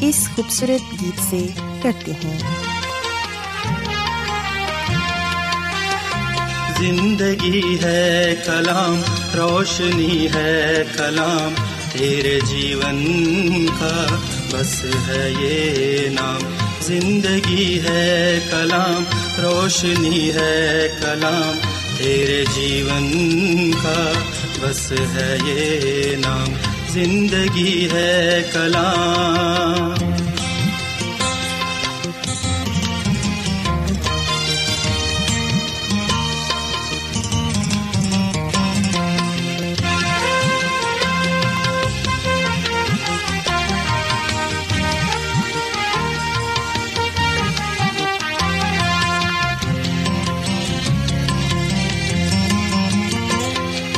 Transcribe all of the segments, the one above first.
اس خوبصورت گیت سے کرتے ہیں۔ زندگی ہے کلام، روشنی ہے کلام، تیرے جیون کا بس ہے یہ نام۔ زندگی ہے کلام، روشنی ہے کلام، تیرے جیون کا بس ہے یہ نام۔ زندگی ہے کلام۔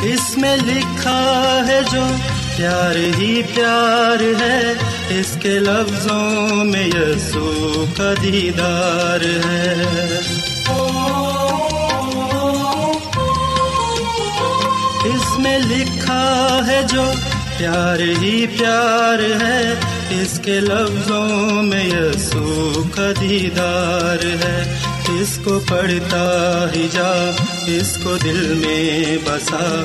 اس میں لکھا ہے جو پیار ہی پیار ہے۔ اس کے لفظوں میں یسوع کا دیدار ہے۔ اس میں لکھا ہے جو پیار ہی پیار ہے۔ اس کے لفظوں میں یسوع کا دیدار ہے۔ اس کو پڑھتا ہی جا، اس کو دل میں بسا۔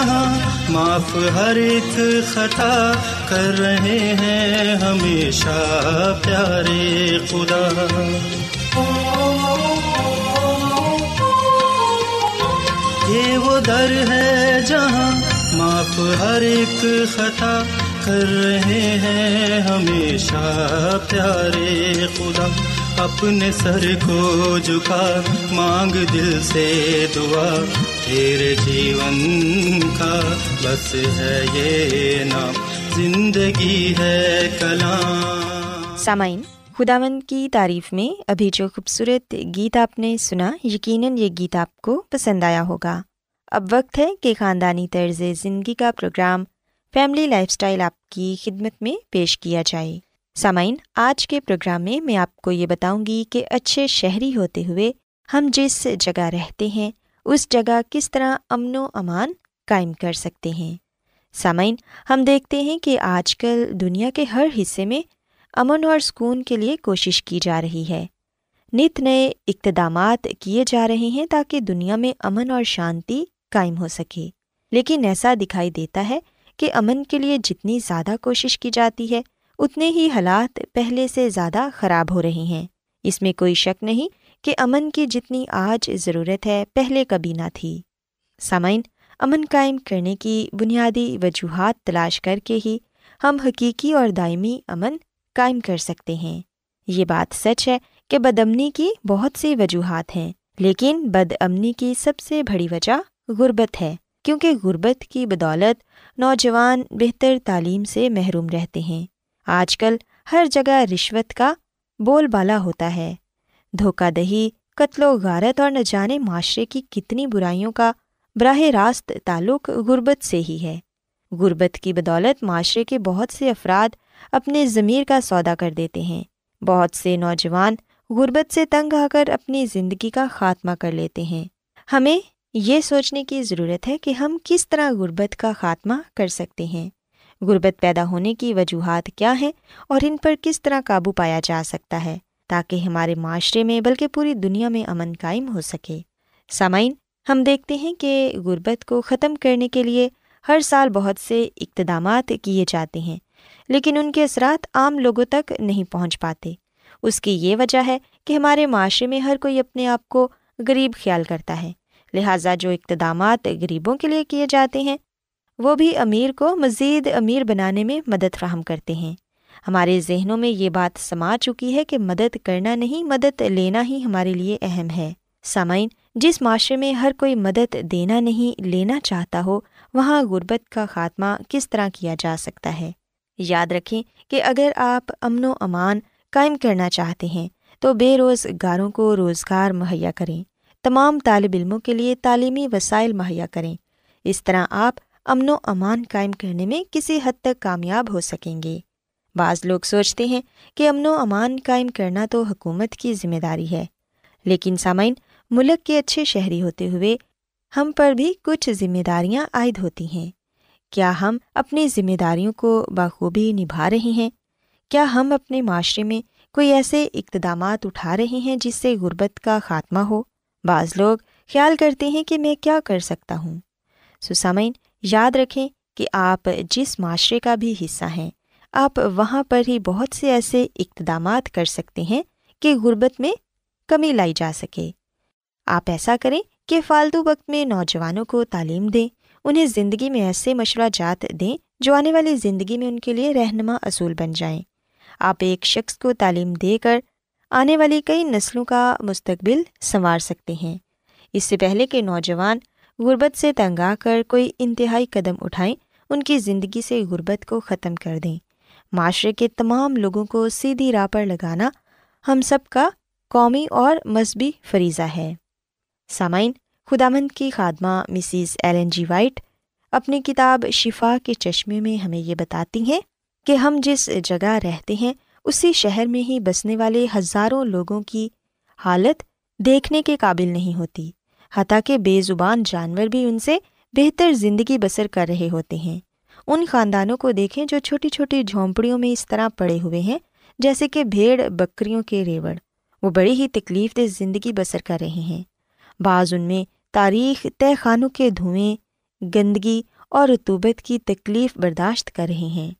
جہاں معاف ہر ایک خطا کر رہے ہیں ہمیشہ پیارے خدا۔ یہ وہ در ہے جہاں معاف ہر ایک خطا کر رہے ہیں ہمیشہ پیارے خدا۔ اپنے سر کو جھکا، مانگ دل سے دعا۔ تیرے جیون کا بس ہے یہ نام، زندگی ہے کلام۔ سامعین، خداوند کی تعریف میں ابھی جو خوبصورت گیت آپ نے سنا، یقیناً یہ گیت آپ کو پسند آیا ہوگا۔ اب وقت ہے کہ خاندانی طرز زندگی کا پروگرام، فیملی لائف اسٹائل آپ کی خدمت میں پیش کیا جائے۔ سامعین، آج کے پروگرام میں میں آپ کو یہ بتاؤں گی کہ اچھے شہری ہوتے ہوئے ہم جس جگہ رہتے ہیں اس جگہ کس طرح امن و امان قائم کر سکتے ہیں۔ سامعین، ہم دیکھتے ہیں کہ آج کل دنیا کے ہر حصے میں امن اور سکون کے لیے کوشش کی جا رہی ہے۔ نت نئے اقتدامات کیے جا رہے ہیں تاکہ دنیا میں امن اور شانتی قائم ہو سکے۔ لیکن ایسا دکھائی دیتا ہے کہ امن کے لیے جتنی زیادہ کوشش کی جاتی ہے، اتنے ہی حالات پہلے سے زیادہ خراب ہو رہے ہیں۔ اس میں کوئی شک نہیں کہ امن کی جتنی آج ضرورت ہے پہلے کبھی نہ تھی۔ سامعین، امن قائم کرنے کی بنیادی وجوہات تلاش کر کے ہی ہم حقیقی اور دائمی امن قائم کر سکتے ہیں۔ یہ بات سچ ہے کہ بد امنی کی بہت سی وجوہات ہیں، لیکن بد امنی کی سب سے بڑی وجہ غربت ہے، کیونکہ غربت کی بدولت نوجوان بہتر تعلیم سے محروم رہتے ہیں۔ آج کل ہر جگہ رشوت کا بول بالا ہوتا ہے۔ دھوکہ دہی قتل و غارت اور نہ جانے معاشرے کی کتنی برائیوں کا براہ راست تعلق غربت سے ہی ہے۔ غربت کی بدولت معاشرے کے بہت سے افراد اپنے ضمیر کا سودا کر دیتے ہیں۔ بہت سے نوجوان غربت سے تنگ آ کر اپنی زندگی کا خاتمہ کر لیتے ہیں۔ ہمیں یہ سوچنے کی ضرورت ہے کہ ہم کس طرح غربت کا خاتمہ کر سکتے ہیں۔ غربت پیدا ہونے کی وجوہات کیا ہیں اور ان پر کس طرح قابو پایا جا سکتا ہے؟ تاکہ ہمارے معاشرے میں بلکہ پوری دنیا میں امن قائم ہو سکے۔ سامعین، ہم دیکھتے ہیں کہ غربت کو ختم کرنے کے لیے ہر سال بہت سے اقتدامات کیے جاتے ہیں، لیکن ان کے اثرات عام لوگوں تک نہیں پہنچ پاتے۔ اس کی یہ وجہ ہے کہ ہمارے معاشرے میں ہر کوئی اپنے آپ کو غریب خیال کرتا ہے۔ لہٰذا جو اقتدامات غریبوں کے لیے کیے جاتے ہیں، وہ بھی امیر کو مزید امیر بنانے میں مدد فراہم کرتے ہیں۔ ہمارے ذہنوں میں یہ بات سما چکی ہے کہ مدد کرنا نہیں، مدد لینا ہی ہمارے لیے اہم ہے۔ سامعین، جس معاشرے میں ہر کوئی مدد دینا نہیں، لینا چاہتا ہو، وہاں غربت کا خاتمہ کس طرح کیا جا سکتا ہے؟ یاد رکھیں کہ اگر آپ امن و امان قائم کرنا چاہتے ہیں، تو بے روزگاروں کو روزگار مہیا کریں۔ تمام طالب علموں کے لیے تعلیمی وسائل مہیا کریں۔ اس طرح آپ امن و امان قائم کرنے میں کسی حد تک کامیاب ہو سکیں گے۔ بعض لوگ سوچتے ہیں کہ امن و امان قائم کرنا تو حکومت کی ذمہ داری ہے، لیکن سامعین، ملک کے اچھے شہری ہوتے ہوئے ہم پر بھی کچھ ذمہ داریاں عائد ہوتی ہیں۔ کیا ہم اپنی ذمہ داریوں کو بخوبی نبھا رہے ہیں؟ کیا ہم اپنے معاشرے میں کوئی ایسے اقتدامات اٹھا رہے ہیں جس سے غربت کا خاتمہ ہو؟ بعض لوگ خیال کرتے ہیں کہ میں کیا کر سکتا ہوں۔ سسامین یاد رکھیں کہ آپ جس معاشرے کا بھی حصہ ہیں آپ وہاں پر ہی بہت سے ایسے اقتدامات کر سکتے ہیں کہ غربت میں کمی لائی جا سکے۔ آپ ایسا کریں کہ فالتو وقت میں نوجوانوں کو تعلیم دیں، انہیں زندگی میں ایسے مشورہ جات دیں جو آنے والی زندگی میں ان کے لیے رہنما اصول بن جائیں۔ آپ ایک شخص کو تعلیم دے کر آنے والی کئی نسلوں کا مستقبل سنوار سکتے ہیں۔ اس سے پہلے کہ نوجوان غربت سے تنگ آ کر کوئی انتہائی قدم اٹھائیں، ان کی زندگی سے غربت کو ختم کر دیں۔ معاشرے کے تمام لوگوں کو سیدھی راہ پر لگانا ہم سب کا قومی اور مذہبی فریضہ ہے۔ سامعین خدا مند کی خادمہ مسز ایلن جی وائٹ اپنی کتاب شفا کے چشمے میں ہمیں یہ بتاتی ہیں کہ ہم جس جگہ رہتے ہیں، اسی شہر میں ہی بسنے والے ہزاروں لوگوں کی حالت دیکھنے کے قابل نہیں ہوتی، حتیٰ کہ بے زبان جانور بھی ان سے بہتر زندگی بسر کر رہے ہوتے ہیں۔ ان خاندانوں کو دیکھیں جو چھوٹی چھوٹی جھونپڑیوں میں اس طرح پڑے ہوئے ہیں، جیسے کہ بھیڑ، بکریوں کے ریوڑ۔ وہ بڑی ہی تکلیف دہ زندگی بسر کر رہے ہیں۔ بعض ان میں تاریخ طے خانوں کے دھوئیں، گندگی اور رتوبت کی تکلیف برداشت کر رہے ہیں۔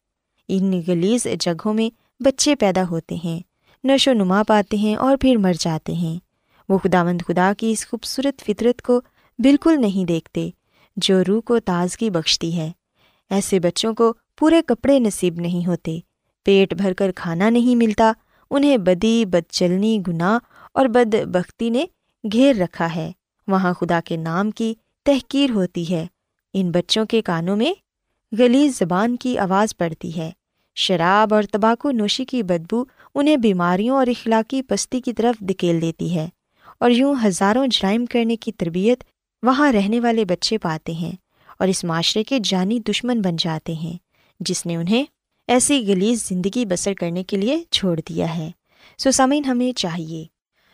ان گلیز جگہوں میں بچے پیدا ہوتے ہیں، نشو نما پاتے ہیں اور پھر مر جاتے ہیں۔ وہ خدا مند خدا کی اس خوبصورت فطرت کو بالکل نہیں دیکھتے، جو روح کو تازگی بخشتی ہے۔ ایسے بچوں کو پورے کپڑے نصیب نہیں ہوتے۔ پیٹ بھر کر کھانا نہیں ملتا۔ انہیں بدی بد چلنی گناہ اور بد بختی نے گھیر رکھا ہے۔ وہاں خدا کے نام کی تحقیر ہوتی ہے۔ ان بچوں کے کانوں میں گلی زبان کی آواز پڑتی ہے۔ شراب اور تباکو نوشی کی بدبو انہیں بیماریوں اور اخلاقی پستی کی طرف دھکیل دیتی ہے۔ اور یوں ہزاروں جرائم کرنے کی تربیت وہاں رہنے والے بچے پاتے ہیں۔ اور اس معاشرے کے جانی دشمن بن جاتے ہیں، جس نے انہیں ایسی گلیز زندگی بسر کرنے کے لیے چھوڑ دیا ہے۔ سوسامین، ہمیں چاہیے،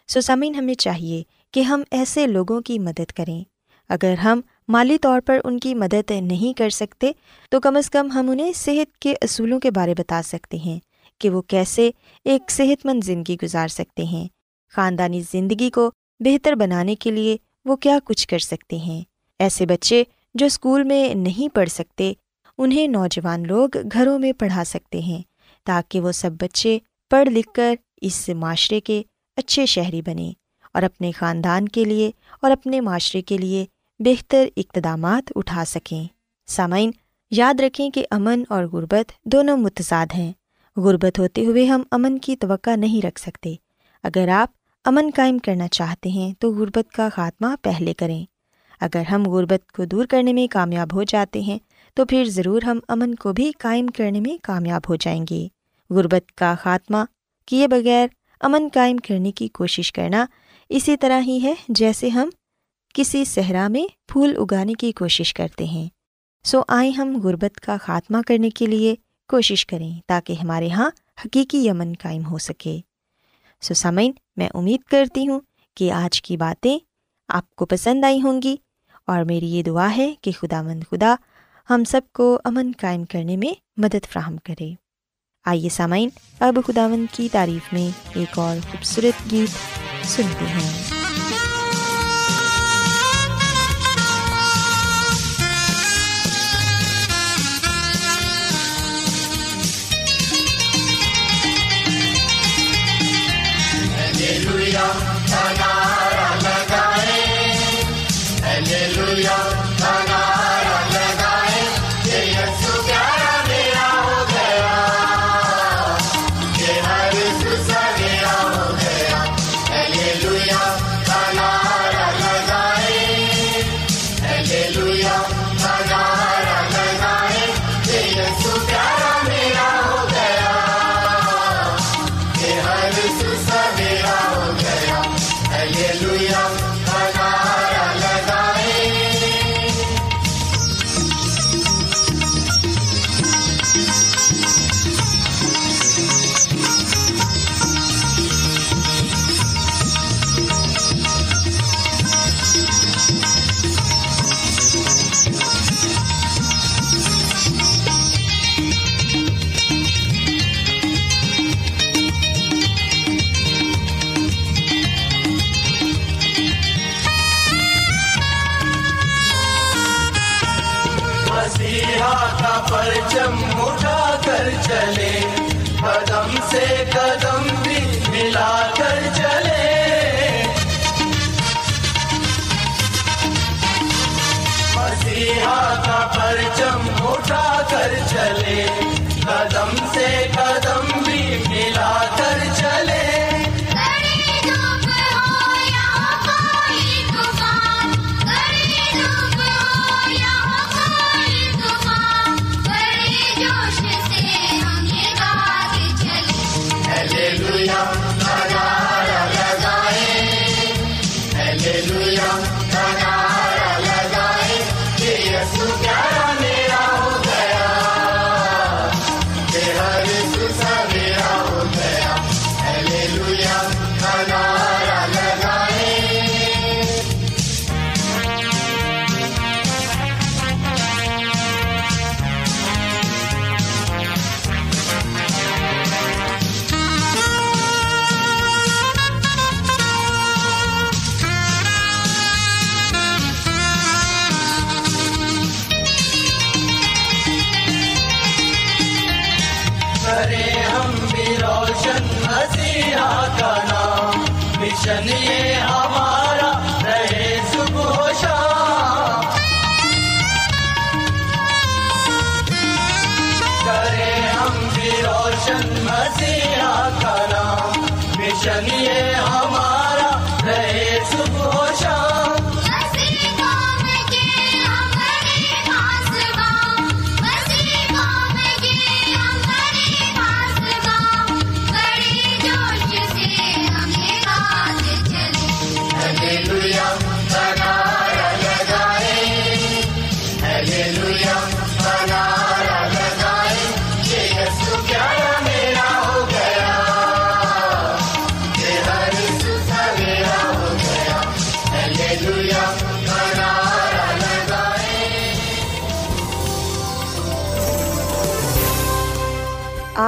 سوسامین، ہمیں چاہیے کہ ہم ایسے لوگوں کی مدد کریں۔ اگر ہم مالی طور پر ان کی مدد نہیں کر سکتے، تو کم از کم ہم انہیں صحت کے اصولوں کے بارے بتا سکتے ہیں کہ وہ کیسے ایک صحت مند زندگی گزار سکتے ہیں۔ خاندانی زندگی کو بہتر بنانے کے لیے وہ کیا کچھ کر سکتے ہیں۔ ایسے بچے جو اسکول میں نہیں پڑھ سکتے، انہیں نوجوان لوگ گھروں میں پڑھا سکتے ہیں تاکہ وہ سب بچے پڑھ لکھ کر اس معاشرے کے اچھے شہری بنیں اور اپنے خاندان کے لیے اور اپنے معاشرے کے لیے بہتر اقتدامات اٹھا سکیں۔ سامعین، یاد رکھیں کہ امن اور غربت دونوں متضاد ہیں۔ غربت ہوتے ہوئے ہم امن کی توقع نہیں رکھ سکتے۔ اگر آپ امن قائم کرنا چاہتے ہیں تو غربت کا خاتمہ پہلے کریں۔ اگر ہم غربت کو دور کرنے میں کامیاب ہو جاتے ہیں، تو پھر ضرور ہم امن کو بھی قائم کرنے میں کامیاب ہو جائیں گے۔ غربت کا خاتمہ کیے بغیر امن قائم کرنے کی کوشش کرنا اسی طرح ہی ہے جیسے ہم کسی صحرا میں پھول اگانے کی کوشش کرتے ہیں۔ سو آئیں ہم غربت کا خاتمہ کرنے کے لیے کوشش کریں تاکہ ہمارے یہاں حقیقی امن قائم ہو سکے۔ سو سمعین میں امید کرتی ہوں کہ آج کی باتیں آپ کو پسند آئی ہوں گی۔ اور میری یہ دعا ہے کہ خدا مند خدا ہم سب کو امن قائم کرنے میں مدد فراہم کرے۔ آئیے سامعین، اب خدا مند کی تعریف میں ایک اور خوبصورت گیت سنتے ہیں۔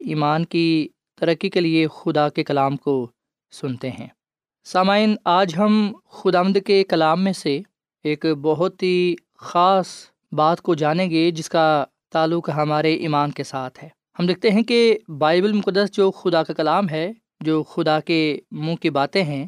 ایمان کی ترقی کے لیے خدا کے کلام کو سنتے ہیں۔ سامعین، آج ہم خدا کے کلام میں سے ایک بہت ہی خاص بات کو جانیں گے، جس کا تعلق ہمارے ایمان کے ساتھ ہے۔ ہم دیکھتے ہیں کہ بائبل مقدس جو خدا کا کلام ہے، جو خدا کے منہ کی باتیں ہیں،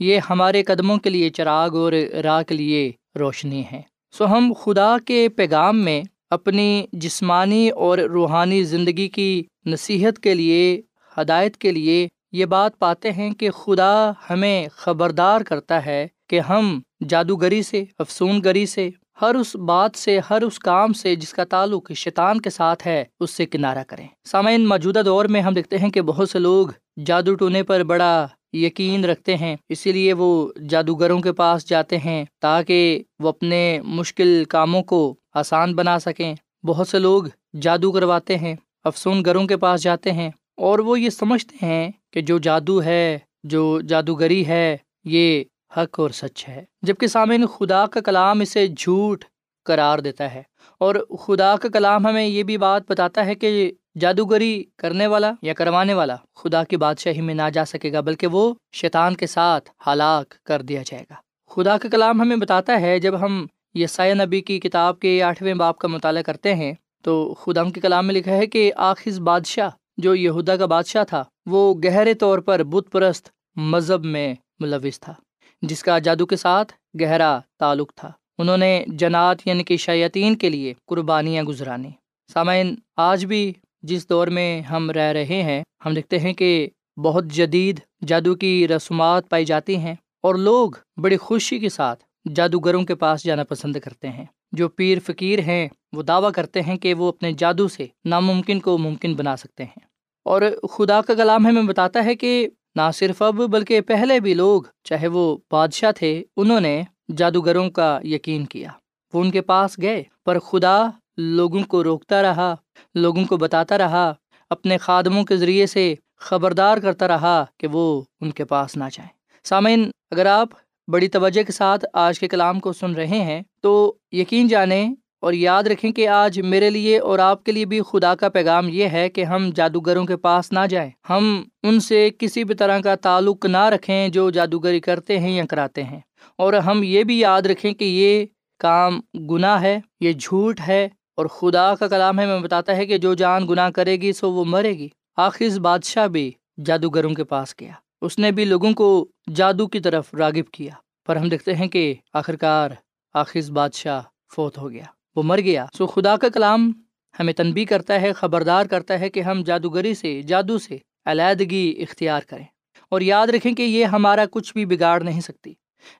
یہ ہمارے قدموں کے لیے چراغ اور راہ کے لیے روشنی ہے سو ہم خدا کے پیغام میں اپنی جسمانی اور روحانی زندگی کی نصیحت کے لیے، ہدایت کے لیے یہ بات پاتے ہیں کہ خدا ہمیں خبردار کرتا ہے کہ ہم جادوگری سے افسون گری سے، ہر اس بات سے، ہر اس کام سے جس کا تعلق شیطان کے ساتھ ہے، اس سے کنارہ کریں۔ سامعین، موجودہ دور میں ہم دیکھتے ہیں کہ بہت سے لوگ جادو ٹونے پر بڑا یقین رکھتے ہیں۔ اسی لیے وہ جادوگروں کے پاس جاتے ہیں تاکہ وہ اپنے مشکل کاموں کو آسان بنا سکیں۔ بہت سے لوگ جادو کرواتے ہیں افسون گروں کے پاس جاتے ہیں اور وہ یہ سمجھتے ہیں کہ جو جادو ہے، جو جادوگری ہے، یہ حق اور سچ ہے۔ جبکہ سامعین، خدا کا کلام اسے جھوٹ قرار دیتا ہے اور خدا کا کلام ہمیں یہ بھی بات بتاتا ہے کہ جادوگری کرنے والا یا کروانے والا خدا کی بادشاہی میں نہ جا سکے گا، بلکہ وہ شیطان کے ساتھ ہلاک کر دیا جائے گا۔ خدا کا کلام ہمیں بتاتا ہے، جب ہم یسایہ نبی کی کتاب کے آٹھویں باپ کا مطالعہ کرتے ہیں، تو خدا کے کلام میں لکھا ہے کہ آخذ بادشاہ جو یہودا کا بادشاہ تھا، وہ گہرے طور پر بت پرست مذہب میں ملوث تھا، جس کا جادو کے ساتھ گہرا تعلق تھا۔ انہوں نے جنات یعنی کہ شیاطین کے لیے قربانیاں گزرانی سامعین، آج بھی جس دور میں ہم رہ رہے ہیں، ہم دیکھتے ہیں کہ بہت جدید جادو کی رسومات پائی جاتی ہیں اور لوگ بڑی خوشی کے ساتھ جادوگروں کے پاس جانا پسند کرتے ہیں۔ جو پیر فقیر ہیں، وہ دعویٰ کرتے ہیں کہ وہ اپنے جادو سے ناممکن کو ممکن بنا سکتے ہیں۔ اور خدا کا کلام ہمیں بتاتا ہے کہ نہ صرف اب بلکہ پہلے بھی لوگ، چاہے وہ بادشاہ تھے، انہوں نے جادوگروں کا یقین کیا۔ وہ ان کے پاس گئے، پر خدا لوگوں کو روکتا رہا۔ لوگوں کو بتاتا رہا، اپنے خادموں کے ذریعے سے خبردار کرتا رہا کہ وہ ان کے پاس نہ جائیں۔ سامعین، اگر آپ بڑی توجہ کے ساتھ آج کے کلام کو سن رہے ہیں، تو یقین جانیں اور یاد رکھیں کہ آج میرے لیے اور آپ کے لیے بھی خدا کا پیغام یہ ہے کہ ہم جادوگروں کے پاس نہ جائیں۔ ہم ان سے کسی بھی طرح کا تعلق نہ رکھیں جو جادوگری کرتے ہیں یا کراتے ہیں۔ اور ہم یہ بھی یاد رکھیں کہ یہ کام گناہ ہے، یہ جھوٹ ہے اور خدا کا کلام ہے میں بتاتا ہے کہ جو جان گناہ کرے گی سو وہ مرے گی۔ آخر بادشاہ بھی جادوگروں کے پاس گیا۔ اس نے بھی لوگوں کو جادو کی طرف راغب کیا۔ پر ہم دیکھتے ہیں کہ آخرکار آخر بادشاہ فوت ہو گیا۔ وہ مر گیا۔ سو خدا کا کلام ہمیں تنبی کرتا ہے، خبردار کرتا ہے کہ ہم جادوگری سے، جادو سے علیحدگی اختیار کریں۔ اور یاد رکھیں کہ یہ ہمارا کچھ بھی بگاڑ نہیں سکتی۔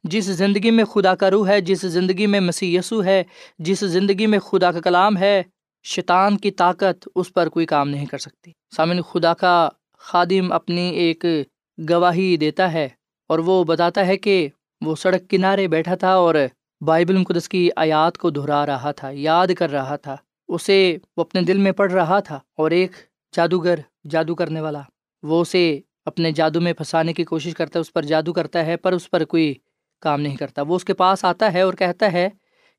جس زندگی میں خدا کا روح ہے، جس زندگی میں مسیح یسو ہے، جس زندگی میں خدا کا کلام ہے، شیطان کی طاقت اس پر کوئی کام نہیں کر سکتی۔ سامن خدا کا خادم اپنی ایک گواہی دیتا ہے اور وہ بتاتا ہے کہ وہ سڑک کنارے بیٹھا تھا اور بائبل مقدس کی آیات کو دہرا رہا تھا، یاد کر رہا تھا۔ اسے وہ اپنے دل میں پڑھ رہا تھا اور ایک جادوگر جادو کرنے والا۔ وہ اسے اپنے جادو میں پھنسانے کی کوشش کرتا ہے، اس پر جادو کرتا ہے، پر اس پر کوئی کام نہیں کرتا۔ وہ اس کے پاس آتا ہے اور کہتا ہے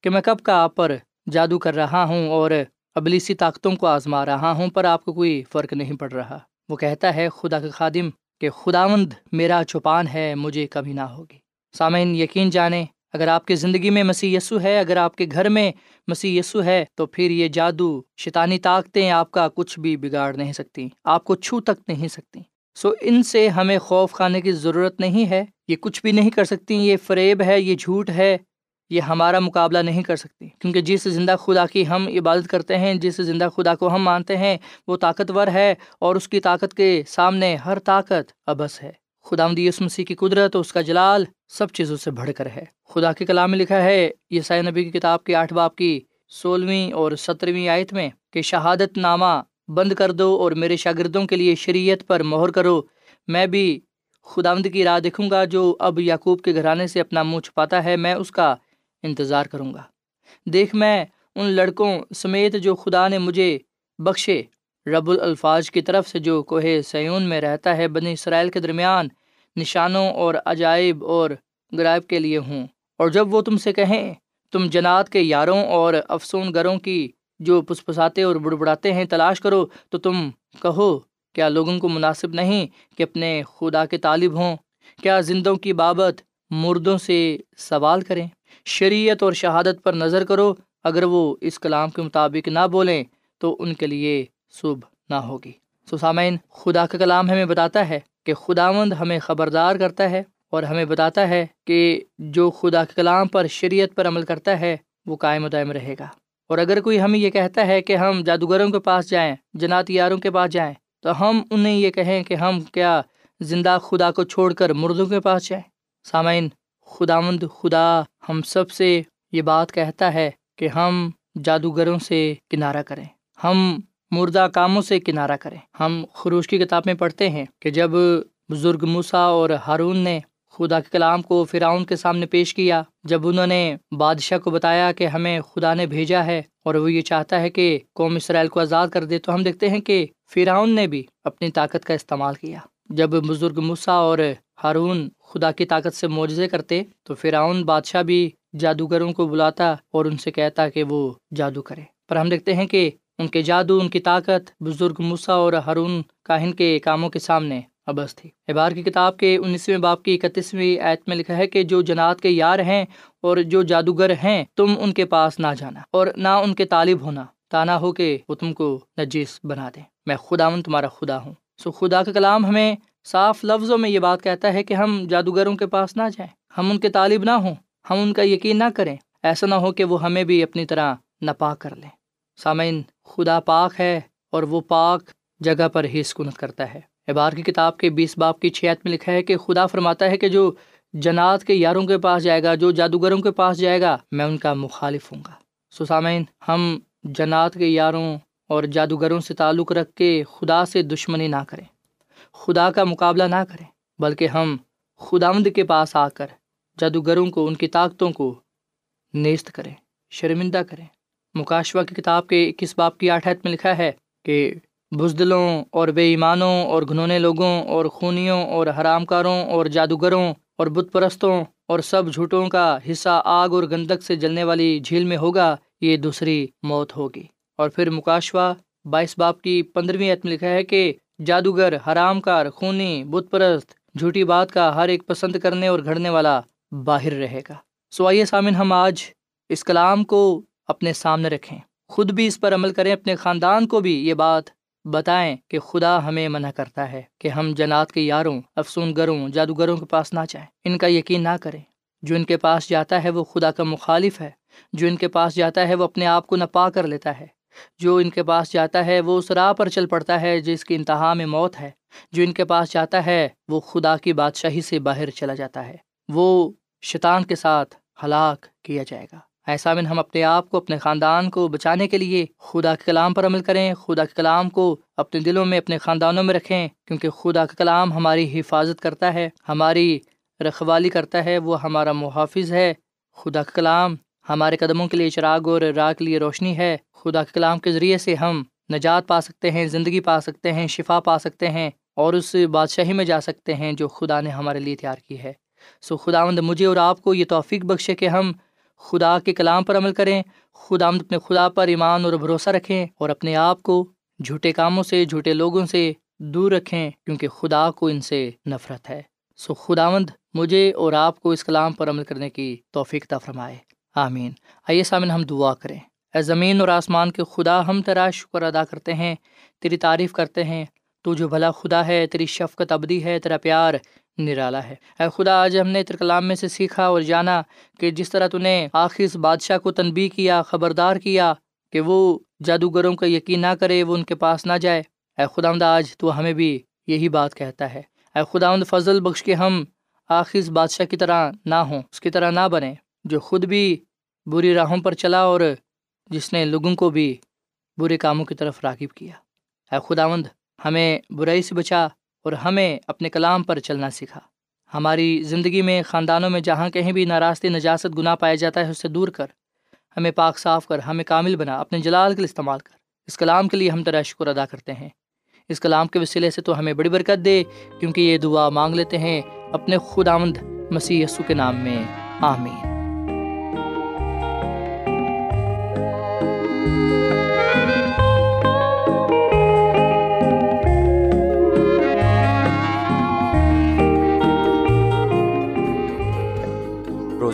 کہ میں کب کا آپ پر جادو کر رہا ہوں اور ابلیسی طاقتوں کو آزما رہا ہوں، پر آپ کو کوئی فرق نہیں پڑ رہا۔ وہ کہتا ہے، خدا کا خادم، کہ خداوند میرا چھپان ہے، مجھے کبھی نہ ہوگی۔ سامعین، یقین جانیں، اگر آپ کی زندگی میں مسیح یسو ہے، اگر آپ کے گھر میں مسیح یسو ہے، تو پھر یہ جادو، شیطانی طاقتیں آپ کا کچھ بھی بگاڑ نہیں سکتی آپ کو چھو تک نہیں سکتی سو ان سے ہمیں خوف کھانے کی ضرورت نہیں ہے۔ یہ کچھ بھی نہیں کر سکتی، یہ فریب ہے، یہ جھوٹ ہے، یہ ہمارا مقابلہ نہیں کر سکتی۔ کیونکہ جس زندہ خدا کی ہم عبادت کرتے ہیں، جس زندہ خدا کو ہم مانتے ہیں، وہ طاقتور ہے اور اس کی طاقت کے سامنے ہر طاقت ابس ہے۔ خدا مدیس مسیح کی قدرت اس کا جلال سب چیزوں سے بڑھ کر ہے۔ خدا کے کلام میں لکھا ہے یہ سائے نبی کی کتاب کے آٹھ باپ کی سولہویں اور سترویں آیت میں کہ شہادت نامہ بند کر دو اور میرے شاگردوں کے لیے شریعت پر مہر کرو، میں بھی خداوند کی راہ دیکھوں گا جو اب یعقوب کے گھرانے سے اپنا منہ چھپاتا ہے، میں اس کا انتظار کروں گا۔ دیکھ، میں ان لڑکوں سمیت جو خدا نے مجھے بخشے، رب الفاظ کی طرف سے جو کوہ سیون میں رہتا ہے، بنی اسرائیل کے درمیان نشانوں اور عجائب اور غرائب کے لیے ہوں۔ اور جب وہ تم سے کہیں، تم جنات کے یاروں اور افسون گروں کی جو پسپساتے اور بڑبڑاتے ہیں، تلاش کرو تو تم کہو کیا لوگوں کو مناسب نہیں کہ اپنے خدا کے طالب ہوں؟ کیا زندوں کی بابت مردوں سے سوال کریں؟ شریعت اور شہادت پر نظر کرو، اگر وہ اس کلام کے مطابق نہ بولیں تو ان کے لیے صبح نہ ہوگی۔ سامعین، خدا کا کلام ہمیں بتاتا ہے کہ خداوند ہمیں خبردار کرتا ہے اور ہمیں بتاتا ہے کہ جو خدا کے کلام پر شریعت پر عمل کرتا ہے، وہ قائم و دائم رہے گا۔ اور اگر کوئی ہمیں یہ کہتا ہے کہ ہم جادوگروں کے پاس جائیں جنات یاروں کے پاس جائیں تو ہم انہیں یہ کہیں کہ ہم کیا زندہ خدا کو چھوڑ کر مردوں کے پاس جائیں؟ سامعین خدا مند خدا ہم سب سے یہ بات کہتا ہے کہ ہم جادوگروں سے کنارہ کریں۔ ہم مردہ کاموں سے کنارہ کریں۔ ہم خروش کی کتاب میں پڑھتے ہیں کہ جب بزرگ موسا اور ہارون نے خدا کے کلام کو فراؤن کے سامنے پیش کیا۔ جب انہوں نے بادشاہ کو بتایا کہ ہمیں خدا نے بھیجا ہے اور وہ یہ چاہتا ہے کہ قوم اسرائیل کو آزاد کر دے تو ہم دیکھتے ہیں کہ فراؤن نے بھی اپنی طاقت کا استعمال کیا۔ جب بزرگ مسا اور ہارون خدا کی طاقت سے معجزے کرتے تو فراؤن بادشاہ بھی جادوگروں کو بلاتا اور ان سے کہتا کہ وہ جادو کرے۔ پر ہم دیکھتے ہیں کہ ان کے جادو، ان کی طاقت بزرگ مسا اور ہارون کاہن کے کاموں کے سامنے ابس تھی۔ احبار کی کتاب کے انیسویں باپ کی اکتیسویں ایت میں لکھا ہے کہ جو جنات کے یار ہیں اور جو جادوگر ہیں، تم ان کے پاس نہ جانا اور نہ ان کے طالب ہونا۔ تانا ہو کہ وہ تم کو نجیس بنا دیں۔ میں خدا ہوں تمہارا خدا ہوں۔ سو خدا کا کلام ہمیں صاف لفظوں میں یہ بات کہتا ہے کہ ہم جادوگروں کے پاس نہ جائیں۔ ہم ان کے طالب نہ ہوں۔ ہم ان کا یقین نہ کریں۔ ایسا نہ ہو کہ وہ ہمیں بھی اپنی طرح ناپاک کر لیں۔ سامعین، خدا پاک ہے اور وہ پاک جگہ پر ہی سکونت کرتا ہے۔ احبار کی کتاب کے بیس باپ کی چھیات میں لکھا ہے کہ خدا فرماتا ہے کہ جو جنات کے یاروں کے پاس جائے گا، جو جادوگروں کے پاس جائے گا، میں ان کا مخالف ہوں گا۔ سسامین ہم جنات کے یاروں اور جادوگروں سے تعلق رکھ کے خدا سے دشمنی نہ کریں۔ خدا کا مقابلہ نہ کریں، بلکہ ہم خداوند کے پاس آ کر جادوگروں کو، ان کی طاقتوں کو نیست کریں، شرمندہ کریں۔ مکاشوہ کی کتاب کے اکیس باپ کی آٹھت میں لکھا ہے کہ بزدلوں اور بے ایمانوں اور گھنونے لوگوں اور خونیوں اور حرام کاروں اور جادوگروں اور بت پرستوں اور سب جھوٹوں کا حصہ آگ اور گندک سے جلنے والی جھیل میں ہوگا، یہ دوسری موت ہوگی۔ اور پھر مکاشوا بائیس باپ کی پندرہویں عتم لکھا ہے کہ جادوگر حرام کار خونی، بت پرست، جھوٹی بات کا ہر ایک پسند کرنے اور گھڑنے والا باہر رہے گا۔ سو آئیے سامن ہم آج اس کلام کو اپنے سامنے رکھیں۔ خود بھی اس پر عمل کریں، اپنے خاندان کو بھی یہ بات بتائیں کہ خدا ہمیں منع کرتا ہے کہ ہم جنات کے یاروں افسون گروں جادوگروں کے پاس نہ جائیں۔ ان کا یقین نہ کریں۔ جو ان کے پاس جاتا ہے وہ خدا کا مخالف ہے۔ جو ان کے پاس جاتا ہے وہ اپنے آپ کو نپا کر لیتا ہے۔ جو ان کے پاس جاتا ہے وہ اس راہ پر چل پڑتا ہے جس کی انتہا میں موت ہے۔ جو ان کے پاس جاتا ہے وہ خدا کی بادشاہی سے باہر چلا جاتا ہے۔ وہ شیطان کے ساتھ ہلاک کیا جائے گا۔ ایسا من ہم اپنے آپ کو، اپنے خاندان کو بچانے کے لیے خدا کے کلام پر عمل کریں، خدا کے کلام کو اپنے دلوں میں، اپنے خاندانوں میں رکھیں، کیونکہ خدا کا کلام ہماری حفاظت کرتا ہے، ہماری رکھوالی کرتا ہے، وہ ہمارا محافظ ہے۔ خدا کا کلام ہمارے قدموں کے لیے چراغ اور راہ کے لیے روشنی ہے۔ خدا کے کلام کے ذریعے سے ہم نجات پا سکتے ہیں، زندگی پا سکتے ہیں، شفا پا سکتے ہیں اور اس بادشاہی میں جا سکتے ہیں جو خدا نے ہمارے لیے تیار کی ہے۔ سو خدا مند مجھے اور آپ کو یہ توفیق بخشے کہ ہم خدا کے کلام پر عمل کریں۔ خدا آمد اپنے خدا پر ایمان اور بھروسہ رکھیں اور اپنے آپ کو جھوٹے کاموں سے، جھوٹے لوگوں سے دور رکھیں کیونکہ خدا کو ان سے نفرت ہے۔ سو خداوند مجھے اور آپ کو اس کلام پر عمل کرنے کی توفیق تا فرمائے۔ آمین۔ آئیے سامن ہم دعا کریں۔ اے زمین اور آسمان کے خدا، ہم تیرا شکر ادا کرتے ہیں، تیری تعریف کرتے ہیں۔ تو جو بھلا خدا ہے، تیری شفقت ابدی ہے، تیرا پیار نرالا ہے۔ اے خدا، آج ہم نے تیرے کلام میں سے سیکھا اور جانا کہ جس طرح تو نے آخر بادشاہ کو تنبی کیا، خبردار کیا کہ وہ جادوگروں کا یقین نہ کرے، وہ ان کے پاس نہ جائے۔ اے خدا آج تو ہمیں بھی یہی بات کہتا ہے۔ اے خدا فضل بخش کے ہم آخر بادشاہ کی طرح نہ ہوں، اس کی طرح نہ بنے جو خود بھی بری راہوں پر چلا اور جس نے لوگوں کو بھی برے کاموں کی طرف راغب کیا۔ اے خداوند، ہمیں برائی سے بچا۔ اور ہمیں اپنے کلام پر چلنا سکھا۔ ہماری زندگی میں خاندانوں میں جہاں کہیں بھی ناراستی نجاست، گناہ پایا جاتا ہے، اس سے دور کر۔ ہمیں پاک، صاف کر، ہمیں کامل بنا، اپنے جلال کے لیے استعمال کر۔ اس کلام کے لیے ہم تیرا شکر ادا کرتے ہیں۔ اس کلام کے وسیلے سے تو ہمیں بڑی برکت دے، کیونکہ یہ دعا مانگ لیتے ہیں اپنے خداوند مسیح یسو کے نام میں۔ آمین۔